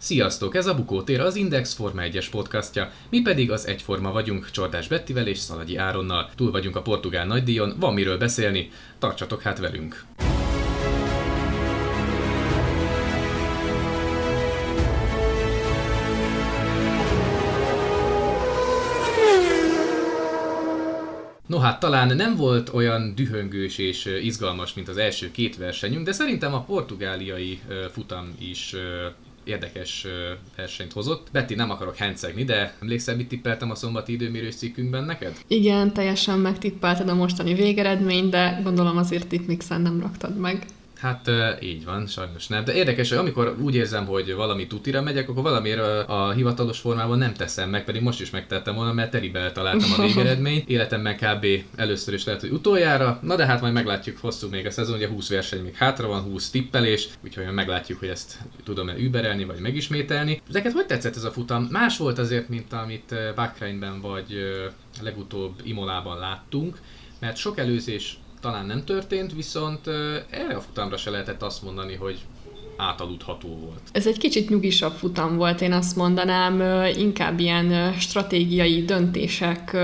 Sziasztok, ez a Bukótér az Index Forma 1-es podcastja, mi pedig az Egyforma vagyunk Csordás Bettivel és Szalagyi Áronnal. Túl vagyunk a portugál nagydíjon, van miről beszélni, tartsatok hát velünk! No hát talán nem volt olyan dühöngős és izgalmas, mint az első két versenyünk, de szerintem a portugáliai futam is érdekes versenyt hozott. Betty, nem akarok hencegni, de emlékszel, mit tippeltem a szombati időmérős cikkünkben neked? Igen, teljesen megtippelted a mostani végeredményt, de gondolom azért itt mixen nem raktad meg. Hát így van, sajnos nem. De érdekes, hogy amikor úgy érzem, hogy valami tutira megyek, akkor valamiért a, hivatalos formában nem teszem meg, pedig most is megtettem volna, mert teribe találtam a végeredményt. Életemben kb. először is lehet, hogy utoljára. Na de hát majd meglátjuk, hosszú még a szezon, ugye 20 verseny még hátra van, 20 tippelés, úgyhogy meglátjuk, hogy ezt tudom-e überelni, vagy megismételni. Neked hogy tetszett ez a futam? Más volt azért, mint amit Bakreinben vagy legutóbb Imolában láttunk, mert sok előzés talán nem történt, viszont erre a futamra se lehetett azt mondani, hogy átaludható volt. Ez egy kicsit nyugisabb futam volt, én azt mondanám, inkább ilyen stratégiai döntések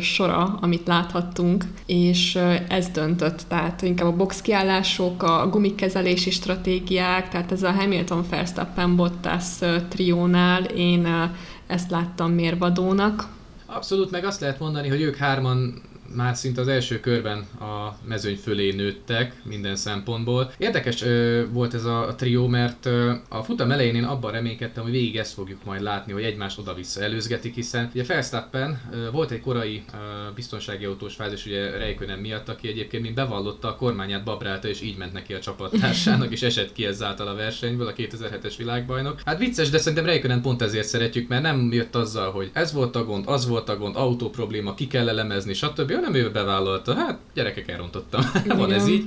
sora, amit láthattunk, és ez döntött, tehát inkább a box kiállások, a gumikezelési stratégiák, tehát ez a Hamilton Verstappen Bottas triónál én ezt láttam mérvadónak. Abszolút, meg azt lehet mondani, hogy ők hárman már szinte az első körben a mezőny fölé nőttek minden szempontból. Érdekes ö, volt ez a, a trió, mert ö, a futam elején én abban reménykedtem, hogy végig ezt fogjuk majd látni, hogy egymás oda-vissza előzgetik, hiszen ugye Verstappen volt egy korai ö, biztonsági autós fázis, ugye Reikönen miatt, aki egyébként mint bevallotta a kormányát babrálta, és így ment neki a csapattársának, és esett ki ezáltal a versenyből, a 2007-es világbajnok. Hát vicces, de szerintem Reikönen pont ezért szeretjük, mert nem jött azzal, hogy ez volt a gond, az volt a gond, autó probléma, ki kell elemezni, stb nem ő bevállalta, hát gyerekek elrontottam, van ez így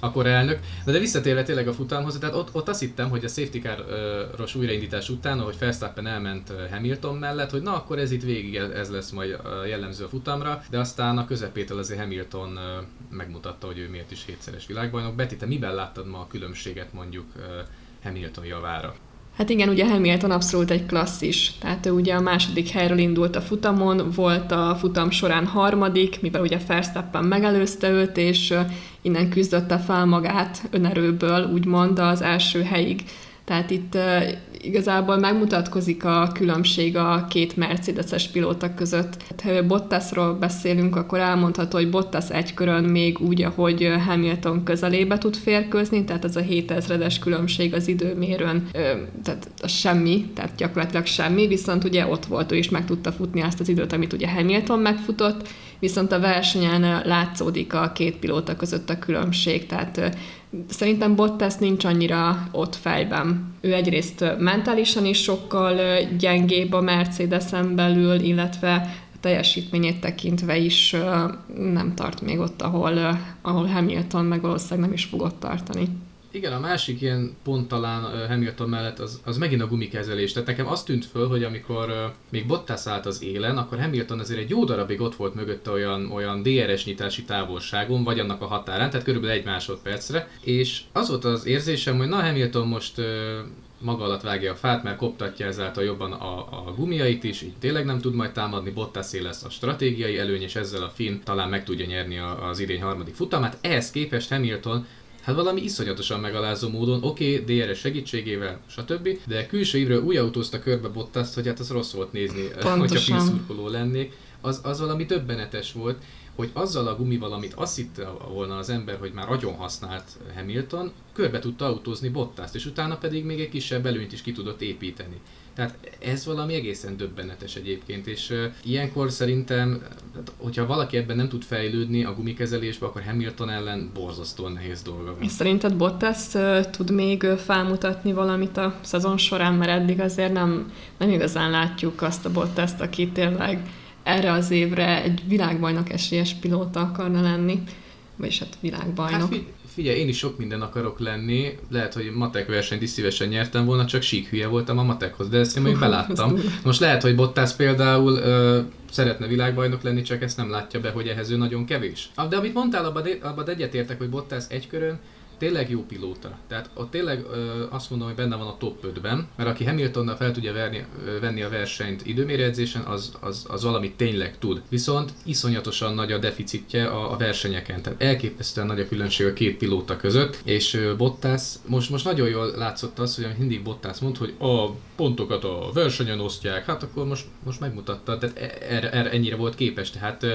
akkor elnök. De, de visszatérve tényleg a futamhoz, tehát ott, ott azt hittem, hogy a safety car-os újraindítás után, ahogy Verstappen elment Hamilton mellett, hogy na akkor ez itt végig ez lesz majd jellemző a futamra, de aztán a közepétől azért Hamilton megmutatta, hogy ő miért is hétszeres világbajnok. Betty, te miben láttad ma a különbséget mondjuk Hamilton javára? Hát igen, ugye Hamilton abszolút egy klasszis, tehát ő ugye a második helyről indult a futamon, volt a futam során harmadik, mivel ugye Verstappen megelőzte őt, és innen küzdötte fel magát önerőből, úgymond az első helyig. Tehát itt igazából megmutatkozik a különbség a két Mercedes-es pilóta között. Ha Bottasról beszélünk, akkor elmondható, hogy Bottas egy körön még úgy, ahogy Hamilton közelébe tud férkőzni, tehát ez a 7000-es különbség az időmérőn, tehát az semmi, tehát gyakorlatilag semmi, viszont ugye ott volt, ő is meg tudta futni azt az időt, amit ugye Hamilton megfutott, viszont a versenyen látszódik a két pilóta között a különbség, tehát Szerintem Bottas nincs annyira ott fejben. Ő egyrészt mentálisan is sokkal gyengébb a Mercedes-en belül, illetve teljesítményét tekintve is nem tart még ott, ahol, ahol Hamilton meg valószínűleg nem is fogott tartani. Igen, a másik ilyen pont talán Hamilton mellett az, az megint a gumikezelés. Tehát nekem azt tűnt föl, hogy amikor még Bottas állt az élen, akkor Hamilton azért egy jó darabig ott volt mögötte olyan, olyan DRS nyitási távolságon, vagy annak a határán, tehát körülbelül egy másodpercre, és az volt az érzésem, hogy na Hamilton most maga alatt vágja a fát, mert koptatja ezáltal jobban a, a gumiait is, így tényleg nem tud majd támadni, Bottas lesz a stratégiai előny, és ezzel a Finn talán meg tudja nyerni az idény harmadik futamát. Ehhez képest Hamilton Hát valami iszonyatosan megalázó módon, oké, okay, DRS segítségével, stb. De külső évről úgy autózta körbe Bottaszt, hogy hát az rossz volt nézni, Pontosan. hogyha filmszurkoló lennék. Az, az valami döbbenetes volt, hogy azzal a gumival, amit azt hitte volna az ember, hogy már agyon használt Hamilton, körbe tudta autózni Bottaszt, és utána pedig még egy kisebb előnyt is ki tudott építeni. Tehát ez valami egészen döbbenetes egyébként, és ilyenkor szerintem, hogyha valaki ebben nem tud fejlődni a gumikezelésbe, akkor Hamilton ellen borzasztóan nehéz dolga van. És szerinted Bottas tud még felmutatni valamit a szezon során, mert eddig azért nem, nem igazán látjuk azt a Bottaszt, aki tényleg erre az évre egy világbajnok esélyes pilóta akarna lenni, vagyis hát világbajnok. Hát, figyelj, én is sok minden akarok lenni, lehet, hogy matek versenyt is szívesen nyertem volna, csak sík hülye voltam a matekhoz, de ezt én még beláttam. Most lehet, hogy Bottas például ö, szeretne világbajnok lenni, csak ezt nem látja be, hogy ehhez ő nagyon kevés. De amit mondtál, abban, abban egyetértek, hogy Bottas egy körön tényleg jó pilóta. Tehát ott tényleg ö, azt mondom, hogy benne van a top 5-ben, mert aki Hamiltonnal fel tudja verni, ö, venni a versenyt időmérjegyzésen, az, az, az valamit tényleg tud. Viszont iszonyatosan nagy a deficitje a, a versenyeken. Tehát elképesztően nagy a különbség a két pilóta között, és ö, Bottas, most, most nagyon jól látszott az, hogy mindig Bottas mond, hogy a pontokat a versenyen osztják, hát akkor most, most megmutatta, tehát e, erre, erre ennyire volt képes, tehát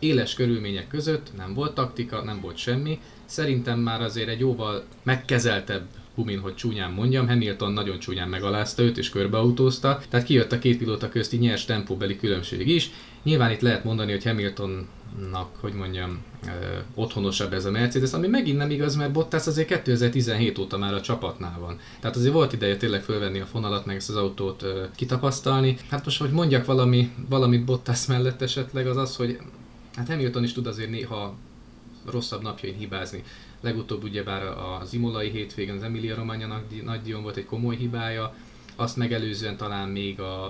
éles körülmények között nem volt taktika, nem volt semmi. Szerintem már azért egy jóval megkezeltebb Humin, hogy csúnyán mondjam, Hamilton nagyon csúnyán megalázta őt és körbeautózta, tehát kijött a két pilóta közti nyers tempóbeli különbség is. Nyilván itt lehet mondani, hogy Hamiltonnak, hogy mondjam, ö, otthonosabb ez a Mercedes, ami megint nem igaz, mert Bottas azért 2017 óta már a csapatnál van. Tehát azért volt ideje tényleg fölvenni a fonalat, meg ezt az autót ö, kitapasztalni. Hát most, hogy mondjak valami, valamit Bottas mellett esetleg, az az, hogy hát Hamilton is tud azért néha rosszabb napjain hibázni. Legutóbb ugyebár az Imolai hétvégen az Emilia Romagna nagy díjon volt egy komoly hibája, azt megelőzően talán még a,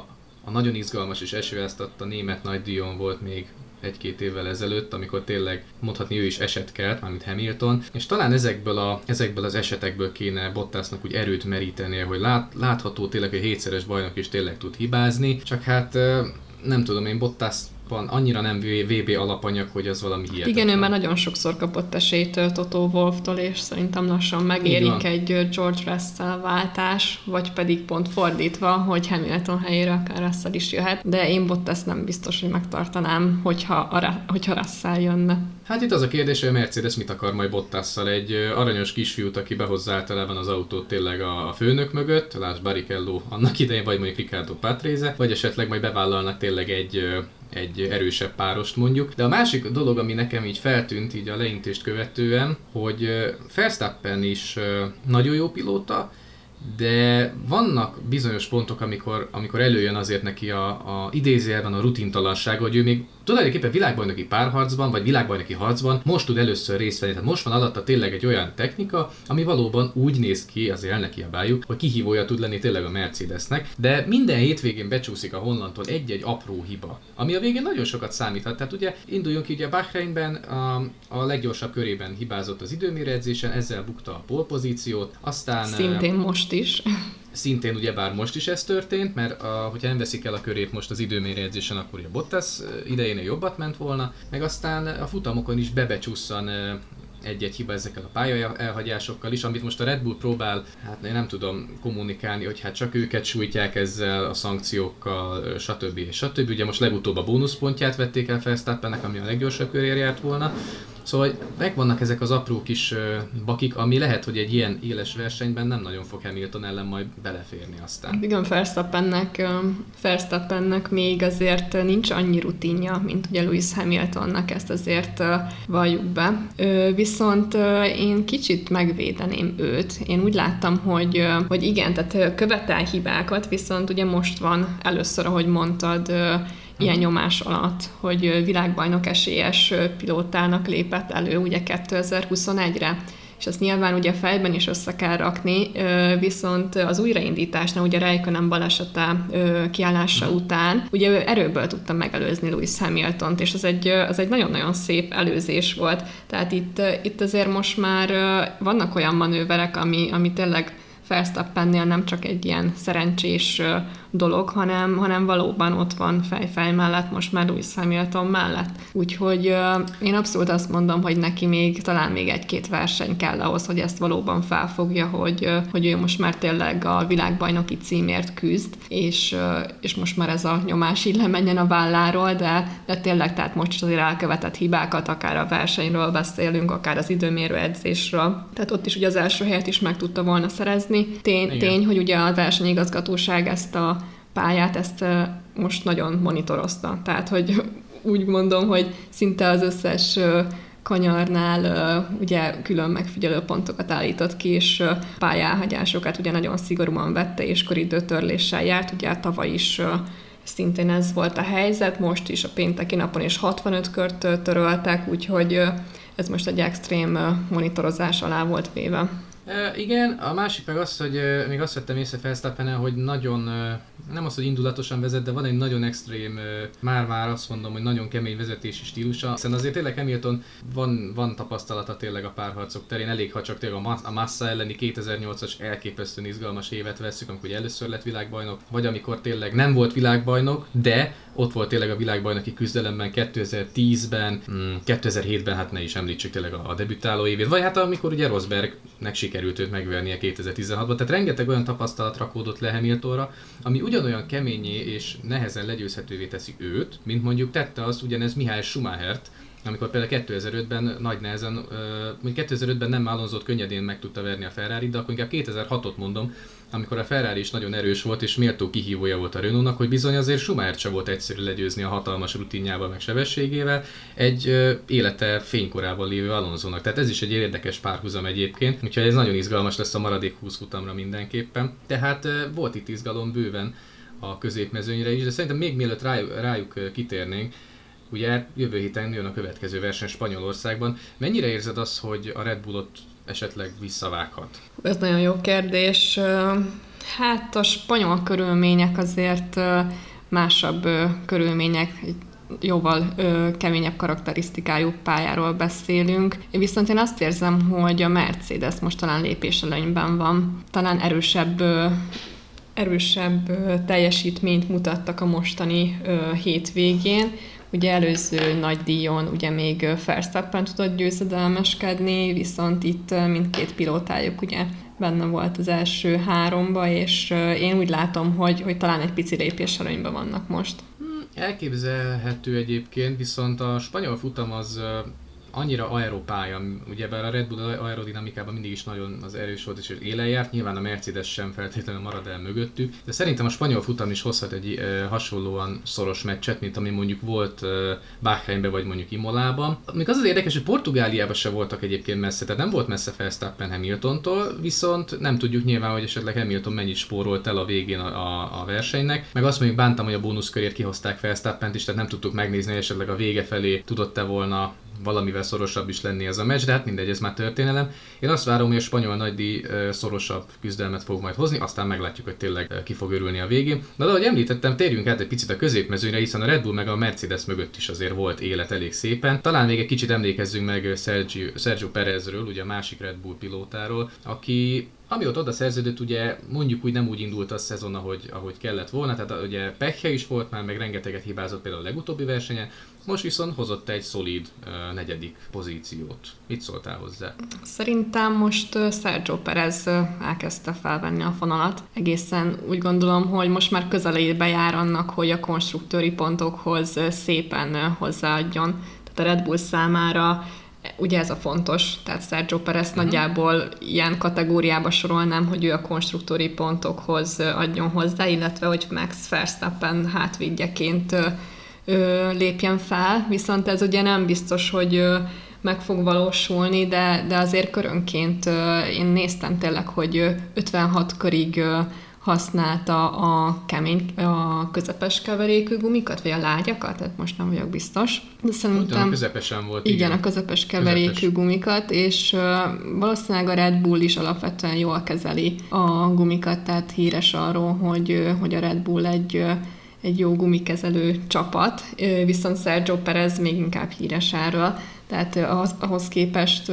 a nagyon izgalmas és esőáztatta német nagy díjon volt még egy-két évvel ezelőtt, amikor tényleg mondhatni ő is eset kelt, mármint Hamilton, és talán ezekből, a, ezekből az esetekből kéne Bottasnak úgy erőt merítenie, hogy lát, látható tényleg, hogy hétszeres bajnok is tényleg tud hibázni, csak hát nem tudom, én Bottas van, annyira nem VB alapanyag, hogy az valami hihetetlen. Igen, ő már nagyon sokszor kapott esélyt Toto Wolftól, és szerintem lassan megérik egy George Russell váltás, vagy pedig pont fordítva, hogy Hamilton helyére akár Russell is jöhet, de én Bottas nem biztos, hogy megtartanám, hogyha, a, hogyha Russell jönne. Hát itt az a kérdés, hogy a Mercedes mit akar majd Bottasszal. Egy aranyos kisfiút, aki behozza általában az autót tényleg a főnök mögött, lásd Barrichello annak idején, vagy mondjuk Ricardo Patrese, vagy esetleg majd bevállalnak tényleg egy egy erősebb párost mondjuk. De a másik dolog, ami nekem így feltűnt így a leintést követően, hogy Verstappen is nagyon jó pilóta, de vannak bizonyos pontok, amikor, amikor előjön azért neki a, a idézőjelben a rutintalansága, hogy ő még tulajdonképpen világbajnoki párharcban, vagy világbajnoki harcban most tud először részt venni. Tehát most van alatta tényleg egy olyan technika, ami valóban úgy néz ki, azért el neki bájuk, hogy kihívója tud lenni tényleg a Mercedesnek, de minden hétvégén becsúszik a Hollandtól egy-egy apró hiba, ami a végén nagyon sokat számíthat. Tehát ugye induljunk így a Bahreinben a, a leggyorsabb körében hibázott az időméredzésen, ezzel bukta a polpozíciót, aztán... Szintén most is. Szintén ugyebár most is ez történt, mert a, hogyha nem veszik el a körét most az időmérjegyzésen, akkor a Bottas idejénél jobbat ment volna, meg aztán a futamokon is bebecsusszan egy-egy hiba ezekkel a pálya elhagyásokkal is, amit most a Red Bull próbál, hát én nem tudom kommunikálni, hogy hát csak őket sújtják ezzel a szankciókkal, stb. stb. Ugye most legutóbb a bónuszpontját vették el Verstappennek, ami a leggyorsabb körért járt volna, Szóval megvannak ezek az apró kis bakik, ami lehet, hogy egy ilyen éles versenyben nem nagyon fog Hamilton ellen majd beleférni aztán. Igen, Verstappennek, Verstappennek még azért nincs annyi rutinja, mint ugye Lewis Hamiltonnak, ezt azért valljuk be. Viszont én kicsit megvédeném őt. Én úgy láttam, hogy, hogy igen, tehát követel hibákat, viszont ugye most van először, ahogy mondtad, ilyen nyomás alatt, hogy világbajnok esélyes pilótának lépett elő ugye 2021-re és azt nyilván ugye fejben is össze kell rakni, viszont az újraindításnál, ugye Räikkönen balesete kiállása mm. után, ugye ő erőből tudta megelőzni Lewis Hamilton-t, és az egy, az egy nagyon-nagyon szép előzés volt. Tehát itt, itt azért most már vannak olyan manőverek, ami, ami tényleg Verstappennél nem csak egy ilyen szerencsés dolog, hanem, hanem valóban ott van fejfej mellett, most már Lewis Hamilton mellett. Úgyhogy uh, én abszolút azt mondom, hogy neki még talán még egy-két verseny kell ahhoz, hogy ezt valóban felfogja, hogy, uh, hogy ő most már tényleg a világbajnoki címért küzd, és, uh, és most már ez a nyomás így lemenjen a válláról, de, de tényleg tehát most azért elkövetett hibákat, akár a versenyről beszélünk, akár az időmérő edzésről. Tehát ott is ugye az első helyet is meg tudta volna szerezni. Tény, tény hogy ugye a versenyigazgatóság ezt a pályát, ezt most nagyon monitorozta. Tehát, hogy úgy mondom, hogy szinte az összes kanyarnál ugye külön megfigyelő pontokat állított ki, és pályáhagyásokat ugye nagyon szigorúan vette, és koridőtörléssel járt. Ugye tavaly is szintén ez volt a helyzet, most is a pénteki napon is 65 kört töröltek, úgyhogy ez most egy extrém monitorozás alá volt véve. Igen, a másik meg az, hogy még azt vettem észre Felsztappen, hogy nagyon, nem az, hogy indulatosan vezet, de van egy nagyon extrém, már-már azt mondom, hogy nagyon kemény vezetési stílusa, hiszen azért tényleg Hamilton van, van tapasztalata tényleg a párharcok terén, elég ha csak tényleg a, a Massa elleni 2008-as elképesztően izgalmas évet veszük, amikor először lett világbajnok, vagy amikor tényleg nem volt világbajnok, de ott volt tényleg a világbajnoki küzdelemben 2010-ben, 2007-ben, mm, hát ne is említsük tényleg a, a debütáló évét, vagy hát amikor ugye Rosbergnek sikerült őt megvernie 2016-ban, tehát rengeteg olyan tapasztalat rakódott le Hamiltonra, ami ugyanolyan keményé és nehezen legyőzhetővé teszi őt, mint mondjuk tette azt ugyanez Mihály Schumachert, amikor például 2005-ben nagy nehezen, mondjuk 2005-ben nem Alonso könnyedén meg tudta verni a Ferrari, de akkor inkább 2006-ot mondom, amikor a Ferrari is nagyon erős volt és méltó kihívója volt a Renault-nak, hogy bizony azért Schumacher se volt egyszerű legyőzni a hatalmas rutinjával meg sebességével egy ö, élete fénykorában lévő Alonso-nak. Tehát ez is egy érdekes párhuzam egyébként, úgyhogy ez nagyon izgalmas lesz a maradék 20 futamra mindenképpen. Tehát ö, volt itt izgalom bőven a középmezőnyre is, de szerintem még mielőtt rájuk, rájuk kitérnénk, Ugye jövő héten jön a következő verseny Spanyolországban. Mennyire érzed azt, hogy a Red Bullot esetleg visszavághat? Ez nagyon jó kérdés. Hát a spanyol körülmények azért másabb körülmények, jóval keményebb karakterisztikájú pályáról beszélünk. Viszont én azt érzem, hogy a Mercedes most talán lépéselőnyben van. Talán erősebb erősebb ö, teljesítményt mutattak a mostani hétvégén. Ugye előző nagy díjon ugye még Verstappen tudott győzedelmeskedni, viszont itt mindkét pilótájuk ugye benne volt az első háromba, és én úgy látom, hogy, hogy talán egy pici lépés előnyben vannak most. Elképzelhető egyébként, viszont a spanyol futam az annyira aeropálya, ugye bár a Red Bull aerodinamikában mindig is nagyon az erős volt és élen járt, nyilván a Mercedes sem feltétlenül marad el mögöttük, de szerintem a spanyol futam is hozhat egy e, hasonlóan szoros meccset, mint ami mondjuk volt e, Bahrainbe vagy mondjuk Imolában. Még az az érdekes, hogy Portugáliában se voltak egyébként messze, tehát nem volt messze Verstappen Hamiltontól, viszont nem tudjuk nyilván, hogy esetleg Hamilton mennyit spórolt el a végén a, a, a versenynek. Meg azt mondjuk bántam, hogy a bónuszkörét kihozták Verstappent is, tehát nem tudtuk megnézni, hogy esetleg a vége felé tudott-e volna valamivel szorosabb is lenni ez a meccs, de hát mindegy, ez már történelem. Én azt várom, hogy a spanyol nagydíj szorosabb küzdelmet fog majd hozni, aztán meglátjuk, hogy tényleg ki fog örülni a végén. Na de ahogy említettem, térjünk át egy picit a középmezőnyre, hiszen a Red Bull meg a Mercedes mögött is azért volt élet elég szépen. Talán még egy kicsit emlékezzünk meg Sergio, Sergio Perezről, ugye a másik Red Bull pilótáról, aki Amióta oda szerződött, ugye mondjuk úgy nem úgy indult a szezon, ahogy, ahogy kellett volna, tehát ugye pekhe is volt már, meg rengeteget hibázott például a legutóbbi versenyen, most viszont hozott egy szolíd uh, negyedik pozíciót. Mit szóltál hozzá? Szerintem most Sergio Perez uh, elkezdte felvenni a fonalat. Egészen úgy gondolom, hogy most már közelébe jár annak, hogy a konstruktőri pontokhoz szépen hozzáadjon. Tehát a Red Bull számára ugye ez a fontos, tehát Sergio Perez uh-huh. nagyjából ilyen kategóriába sorolnám, hogy ő a konstruktori pontokhoz adjon hozzá, illetve hogy Max Verstappen hátvédjeként lépjen fel, viszont ez ugye nem biztos, hogy meg fog valósulni, de, de azért körönként én néztem tényleg, hogy 56 körig használta a kemény, a közepes keverékű gumikat, vagy a lágyakat, tehát most nem vagyok biztos. De szerintem... a közepesen volt. Igen, igen a közepes keverékű közepes. gumikat, és uh, valószínűleg a Red Bull is alapvetően jól kezeli a gumikat, tehát híres arról, hogy, uh, hogy a Red Bull egy uh, egy jó gumikezelő csapat, viszont Sergio Perez még inkább híres erről, tehát ahhoz, ahhoz képest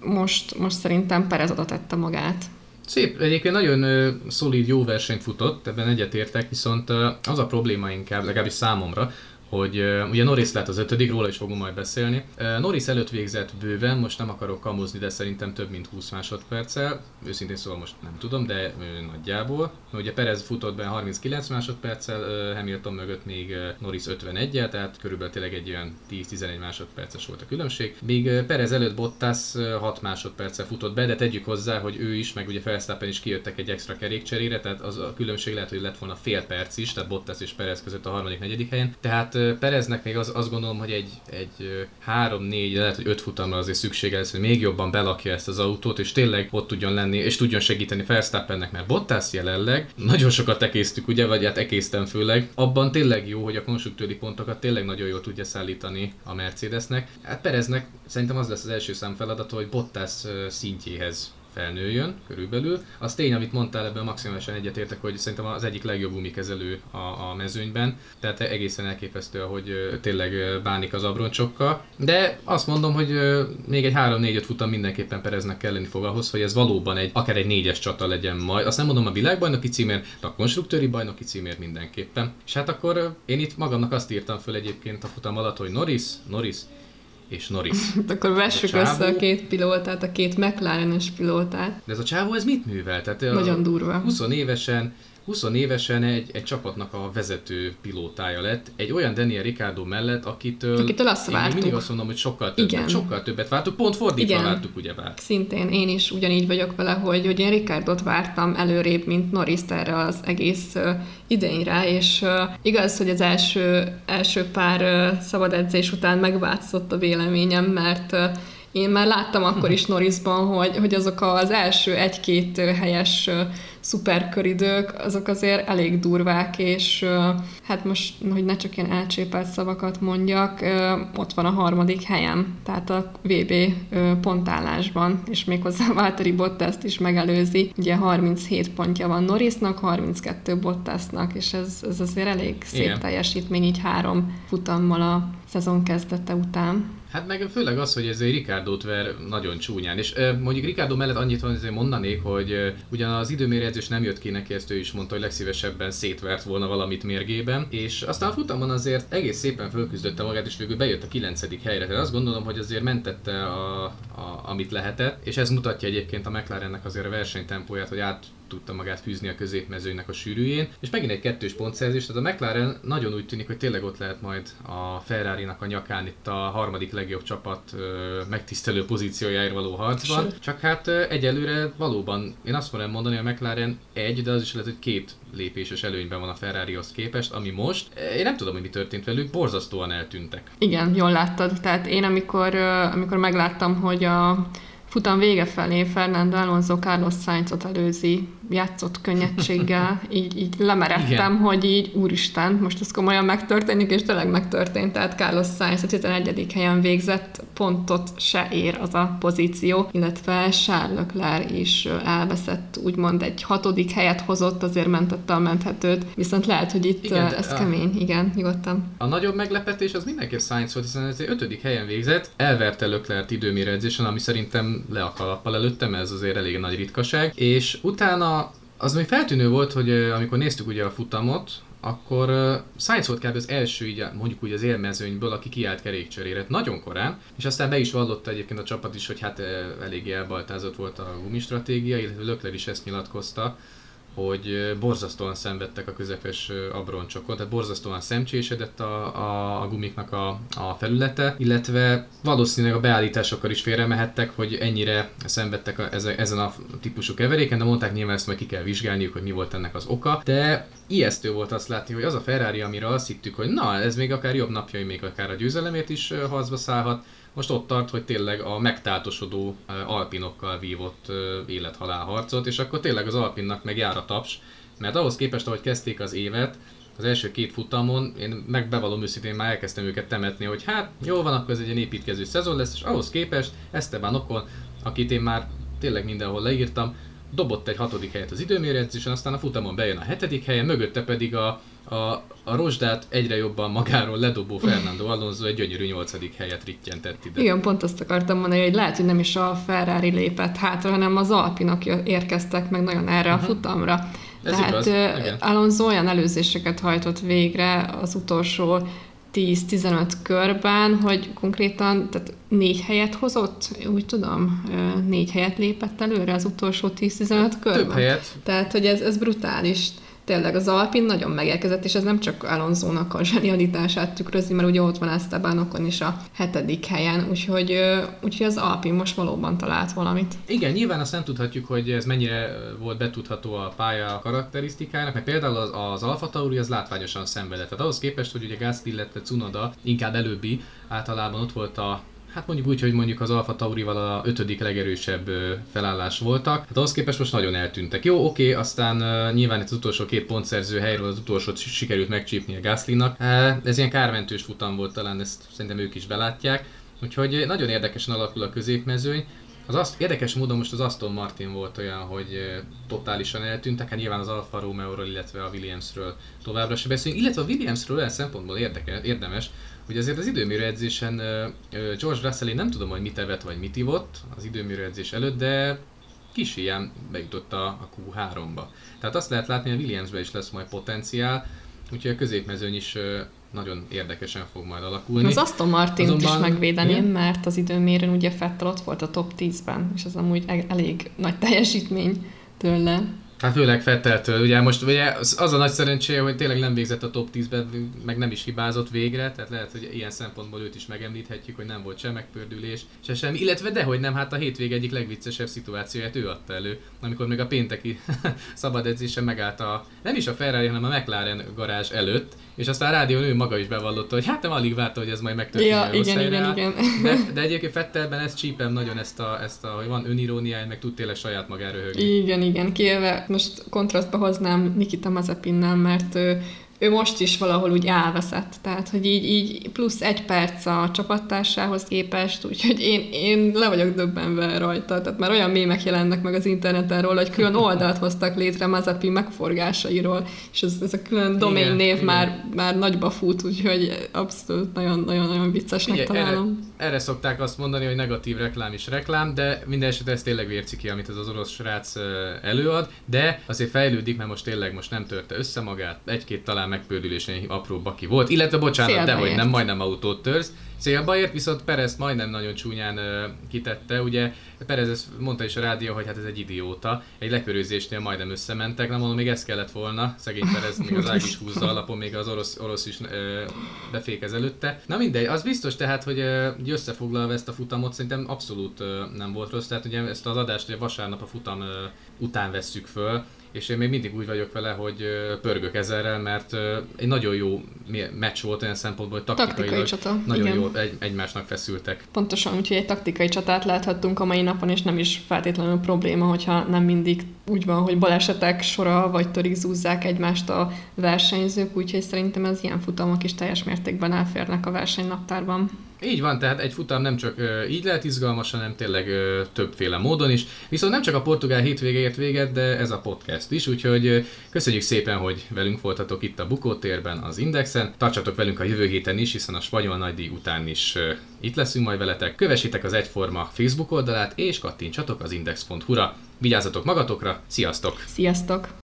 most, most szerintem Perez oda tette magát. Szép, egyébként nagyon uh, szolíd, jó versenyt futott, ebben egyetértek, viszont uh, az a probléma inkább, legalábbis számomra, hogy ugye Norris lett az ötödik, róla is fogunk majd beszélni. Norris előtt végzett bőven, most nem akarok kamozni, de szerintem több mint 20 másodperccel. Őszintén szóval most nem tudom, de nagyjából. Ugye Perez futott be 39 másodperccel, Hamilton mögött még Norris 51 tehát körülbelül tényleg egy olyan 10-11 másodperces volt a különbség. Még Perez előtt Bottas uh, 6 másodperccel futott be, de tegyük hozzá, hogy ő is, meg ugye Verstappen is kijöttek egy extra kerékcserére, tehát az a különbség lehet, hogy lett volna fél perc is, tehát Bottas és Perez között a harmadik, negyedik helyen. Tehát Pereznek még az, azt gondolom, hogy egy, egy 3-4, lehet, hogy 5 futamra azért szüksége lesz, hogy még jobban belakja ezt az autót, és tényleg ott tudjon lenni, és tudjon segíteni Verstappennek, mert Bottas jelenleg nagyon sokat ekésztük, ugye, vagy hát ekésztem főleg. Abban tényleg jó, hogy a konstruktőri pontokat tényleg nagyon jól tudja szállítani a Mercedesnek. Hát Pereznek szerintem az lesz az első szám feladata, hogy Bottas szintjéhez felnőjön körülbelül. Az tény, amit mondtál, ebben maximálisan egyetértek, hogy szerintem az egyik legjobb gumikezelő a, a mezőnyben, tehát egészen elképesztő, hogy tényleg bánik az abroncsokkal. De azt mondom, hogy még egy 3-4-5 futam mindenképpen Pereznek kelleni fog ahhoz, hogy ez valóban egy, akár egy négyes csata legyen majd. Azt nem mondom a világbajnoki címért, de a konstruktőri bajnoki címért mindenképpen. És hát akkor én itt magamnak azt írtam föl egyébként a futam alatt, hogy Norris, Norris, és Norris. Akkor vessük csávó... össze a két pilótát, a két McLaren-es pilótát. De ez a csávó, ez mit művel? Tehát Nagyon durva. 20 évesen 20 évesen egy, egy csapatnak a vezető pilótája lett, egy olyan Daniel Ricardo mellett, akitől, akitől azt én vártuk. mindig azt mondom, hogy sokkal többet, Igen. sokkal többet vártuk, pont fordítva Igen. vártuk bár. Szintén én is ugyanígy vagyok vele, hogy, hogy én Ricardot vártam előrébb, mint norris erre az egész uh, idényre, és uh, igaz, hogy az első, első pár uh, szabad edzés után megváltozott a véleményem, mert uh, én már láttam akkor is Norrisban, hogy, hogy azok az első egy-két helyes szuperköridők, azok azért elég durvák, és hát most, hogy ne csak ilyen elcsépelt szavakat mondjak, ott van a harmadik helyem, tehát a VB pontállásban, és méghozzá Valtteri Bottas is megelőzi. Ugye 37 pontja van Norrisnak, 32 Bottasnak, és ez, ez azért elég szép Igen. teljesítmény így három futammal a szezon kezdete után. Hát meg főleg az, hogy ezért Ricardo-t ver nagyon csúnyán. És mondjuk Ricardo mellett annyit azért mondanék, hogy ugyan az időmérjegyzés nem jött ki neki, ezt ő is mondta, hogy legszívesebben szétvert volna valamit mérgében. És aztán a futamon azért egész szépen fölküzdötte magát, és végül bejött a kilencedik helyre. Tehát azt gondolom, hogy azért mentette a, a, amit lehetett, és ez mutatja egyébként a McLarennek azért a versenytempóját, hogy át tudta magát fűzni a középmezőnynek a sűrűjén. És megint egy kettős pontszerzés, tehát a McLaren nagyon úgy tűnik, hogy tényleg ott lehet majd a Ferrari-nak a nyakán itt a harmadik legjobb csapat megtisztelő pozíciójáért való harcban. Sőt. Csak hát egyelőre valóban, én azt mondom mondani, a McLaren egy, de az is lehet, hogy két lépéses előnyben van a Ferrarihoz képest, ami most, én nem tudom, hogy mi történt velük, borzasztóan eltűntek. Igen, jól láttad. Tehát én amikor, amikor megláttam, hogy a futam vége felé Fernando Alonso Carlos Sainzot előzi játszott könnyedséggel, így, így lemeredtem, Igen. hogy így úristen, most ez komolyan megtörténik, és tényleg megtörtént, tehát Carlos Sainz a 11. helyen végzett, pontot se ér az a pozíció, illetve Charles Leclerc is elveszett, úgymond egy hatodik helyet hozott, azért mentette a menthetőt, viszont lehet, hogy itt igen, ez a, kemény, igen, nyugodtan. A nagyobb meglepetés az mindenképp Sainz volt, hiszen ez egy ötödik helyen végzett, elverte Leclerc időmérőedzésen, ami szerintem le a kalappal előttem, ez azért elég nagy ritkaság, és utána az még feltűnő volt, hogy amikor néztük ugye a futamot, akkor uh, Sainz volt kb. az első, így, mondjuk úgy az élmezőnyből, aki kiállt kerékcserére, nagyon korán, és aztán be is vallotta egyébként a csapat is, hogy hát eléggé elbaltázott volt a gumistratégia, illetve Lökler is ezt nyilatkozta, hogy borzasztóan szenvedtek a közepes abroncsokon, tehát borzasztóan szemcsésedett a, a, a gumiknak a, a felülete, illetve valószínűleg a beállításokkal is félremehettek, hogy ennyire szenvedtek a, ezen a típusú keveréken, de mondták nyilván ezt majd ki kell vizsgálniuk, hogy mi volt ennek az oka, de ijesztő volt azt látni, hogy az a Ferrari, amire azt hittük, hogy na, ez még akár jobb napjai, még akár a győzelemért is harcba szállhat, most ott tart, hogy tényleg a megtáltosodó alpinokkal vívott élethalál harcot, és akkor tényleg az alpinnak meg jár a taps, mert ahhoz képest, ahogy kezdték az évet, az első két futamon, én meg bevallom őszintén már elkezdtem őket temetni, hogy hát jó van, akkor ez egy ilyen építkező szezon lesz, és ahhoz képest Esteban Ocon, akit én már tényleg mindenhol leírtam, dobott egy hatodik helyet az időmérőedzésen, aztán a futamon bejön a hetedik helyen, mögötte pedig a, a, a rozsdát egyre jobban magáról ledobó Fernando Alonso egy gyönyörű nyolcadik helyet rittyentett ide. Igen, pont azt akartam mondani, hogy lehet, hogy nem is a Ferrari lépett hátra, hanem az Alpinak érkeztek meg nagyon erre uh-huh. a mhm. futamra. Ez Tehát igaz, Alonso olyan előzéseket hajtott végre az utolsó 10-15 körben, hogy konkrétan tehát négy helyet hozott, úgy tudom, négy helyet lépett előre az utolsó 10-15 körben. Több helyet. Tehát, hogy ez, ez brutális tényleg az Alpin nagyon megérkezett, és ez nem csak Alonso-nak a zsenialitását tükrözi, mert ugye ott van Esteban Ocon is a hetedik helyen, úgyhogy, úgyhogy az Alpin most valóban talált valamit. Igen, nyilván azt nem tudhatjuk, hogy ez mennyire volt betudható a pálya karakterisztikának, mert például az, az Alfa Tauri az látványosan szenvedett. Tehát ahhoz képest, hogy ugye Gasly, illetve Cunoda inkább előbbi, általában ott volt a Hát mondjuk úgy, hogy mondjuk az Alfa Taurival a ötödik legerősebb felállás voltak. Hát ahhoz képest most nagyon eltűntek. Jó, oké, aztán nyilván itt az utolsó két pontszerző helyről az utolsót sikerült megcsípni a Gaslynak. Uh, ez ilyen kármentős futam volt, talán ezt szerintem ők is belátják. Úgyhogy nagyon érdekesen alakul a középmezőny. Az azt, érdekes módon most az Aston Martin volt olyan, hogy totálisan eltűntek, hát nyilván az Alfa Romeo-ról, illetve a Williamsről továbbra se beszélünk, illetve a Williamsről olyan szempontból érdeke, érdemes, hogy azért az időmérő edzésen George Russell, nem tudom, hogy mit evett vagy mit ivott az időmérő edzés előtt, de kis ilyen bejutott a, a Q3-ba. Tehát azt lehet látni, hogy a Williamsbe is lesz majd potenciál, úgyhogy a középmezőny is nagyon érdekesen fog majd alakulni. Az Aston Martin Azonban, is megvédeném, igen? mert az időmérőn ugye Fettel ott volt a top 10-ben, és ez amúgy e- elég nagy teljesítmény tőle. Hát főleg Fetteltől, ugye most ugye az, a nagy szerencséje, hogy tényleg nem végzett a top 10-ben, meg nem is hibázott végre, tehát lehet, hogy ilyen szempontból őt is megemlíthetjük, hogy nem volt se megpördülés, se semmi, illetve dehogy nem, hát a hétvég egyik legviccesebb szituációját ő adta elő, amikor még a pénteki szabad edzésen megállt a, nem is a Ferrari, hanem a McLaren garázs előtt, és aztán a rádión ő maga is bevallotta, hogy hát nem alig várta, hogy ez majd megtörténjen. Ja, igen, igen, igen. De, de egyébként Fettelben ezt csípem nagyon ezt a, ezt a, hogy van öniróniája, meg tud tényleg saját magára röhögni. Igen, igen, kielve most kontrasztba hoznám Nikita Mazepinnel, mert ő, ő most is valahol úgy elveszett, tehát hogy így, így plusz egy perc a csapattársához képest, úgyhogy én, én le vagyok döbbenve rajta, tehát már olyan mémek jelennek meg az interneten róla, hogy külön oldalt hoztak létre Mazepi megforgásairól, és ez, ez a külön domain név igen, már, már nagyba fut, úgyhogy abszolút nagyon-nagyon viccesnek Igen, találom. Erre, erre, szokták azt mondani, hogy negatív reklám is reklám, de minden esetre ez tényleg vérci ki, amit ez az orosz srác előad, de azért fejlődik, mert most tényleg most nem törte össze magát, egy-két talán megpördülésen apró baki volt, illetve bocsánat, de hogy nem majdnem autót törsz, célba ért, viszont Perez majdnem nagyon csúnyán uh, kitette, ugye Perez ezt mondta is a rádió, hogy hát ez egy idióta, egy lepörőzésnél majdnem összementek, nem mondom, még ez kellett volna, szegény Perez még az ág is húzza alapon, még az orosz, orosz is uh, befékez előtte. Na mindegy, az biztos tehát, hogy uh, összefoglalva ezt a futamot szerintem abszolút uh, nem volt rossz, tehát ugye ezt az adást ugye vasárnap a futam uh, után vesszük föl, és én még mindig úgy vagyok vele, hogy pörgök ezerrel, mert egy nagyon jó meccs volt olyan szempontból, hogy taktikailag taktikai csata. nagyon Igen. jól egy, egymásnak feszültek. Pontosan, úgyhogy egy taktikai csatát láthattunk a mai napon, és nem is feltétlenül probléma, hogyha nem mindig úgy van, hogy balesetek sora, vagy törik zúzzák egymást a versenyzők, úgyhogy szerintem az ilyen futamok is teljes mértékben elférnek a versenynaptárban. Így van, tehát egy futam nem csak így lehet izgalmas, hanem tényleg többféle módon is. Viszont nem csak a portugál hétvége ért véget, de ez a podcast is, úgyhogy köszönjük szépen, hogy velünk voltatok itt a Bukótérben, az Indexen. Tartsatok velünk a jövő héten is, hiszen a spanyol nagydíj után is itt leszünk majd veletek. Kövessétek az Egyforma Facebook oldalát, és kattintsatok az index.hu-ra. Vigyázzatok magatokra, sziasztok! Sziasztok!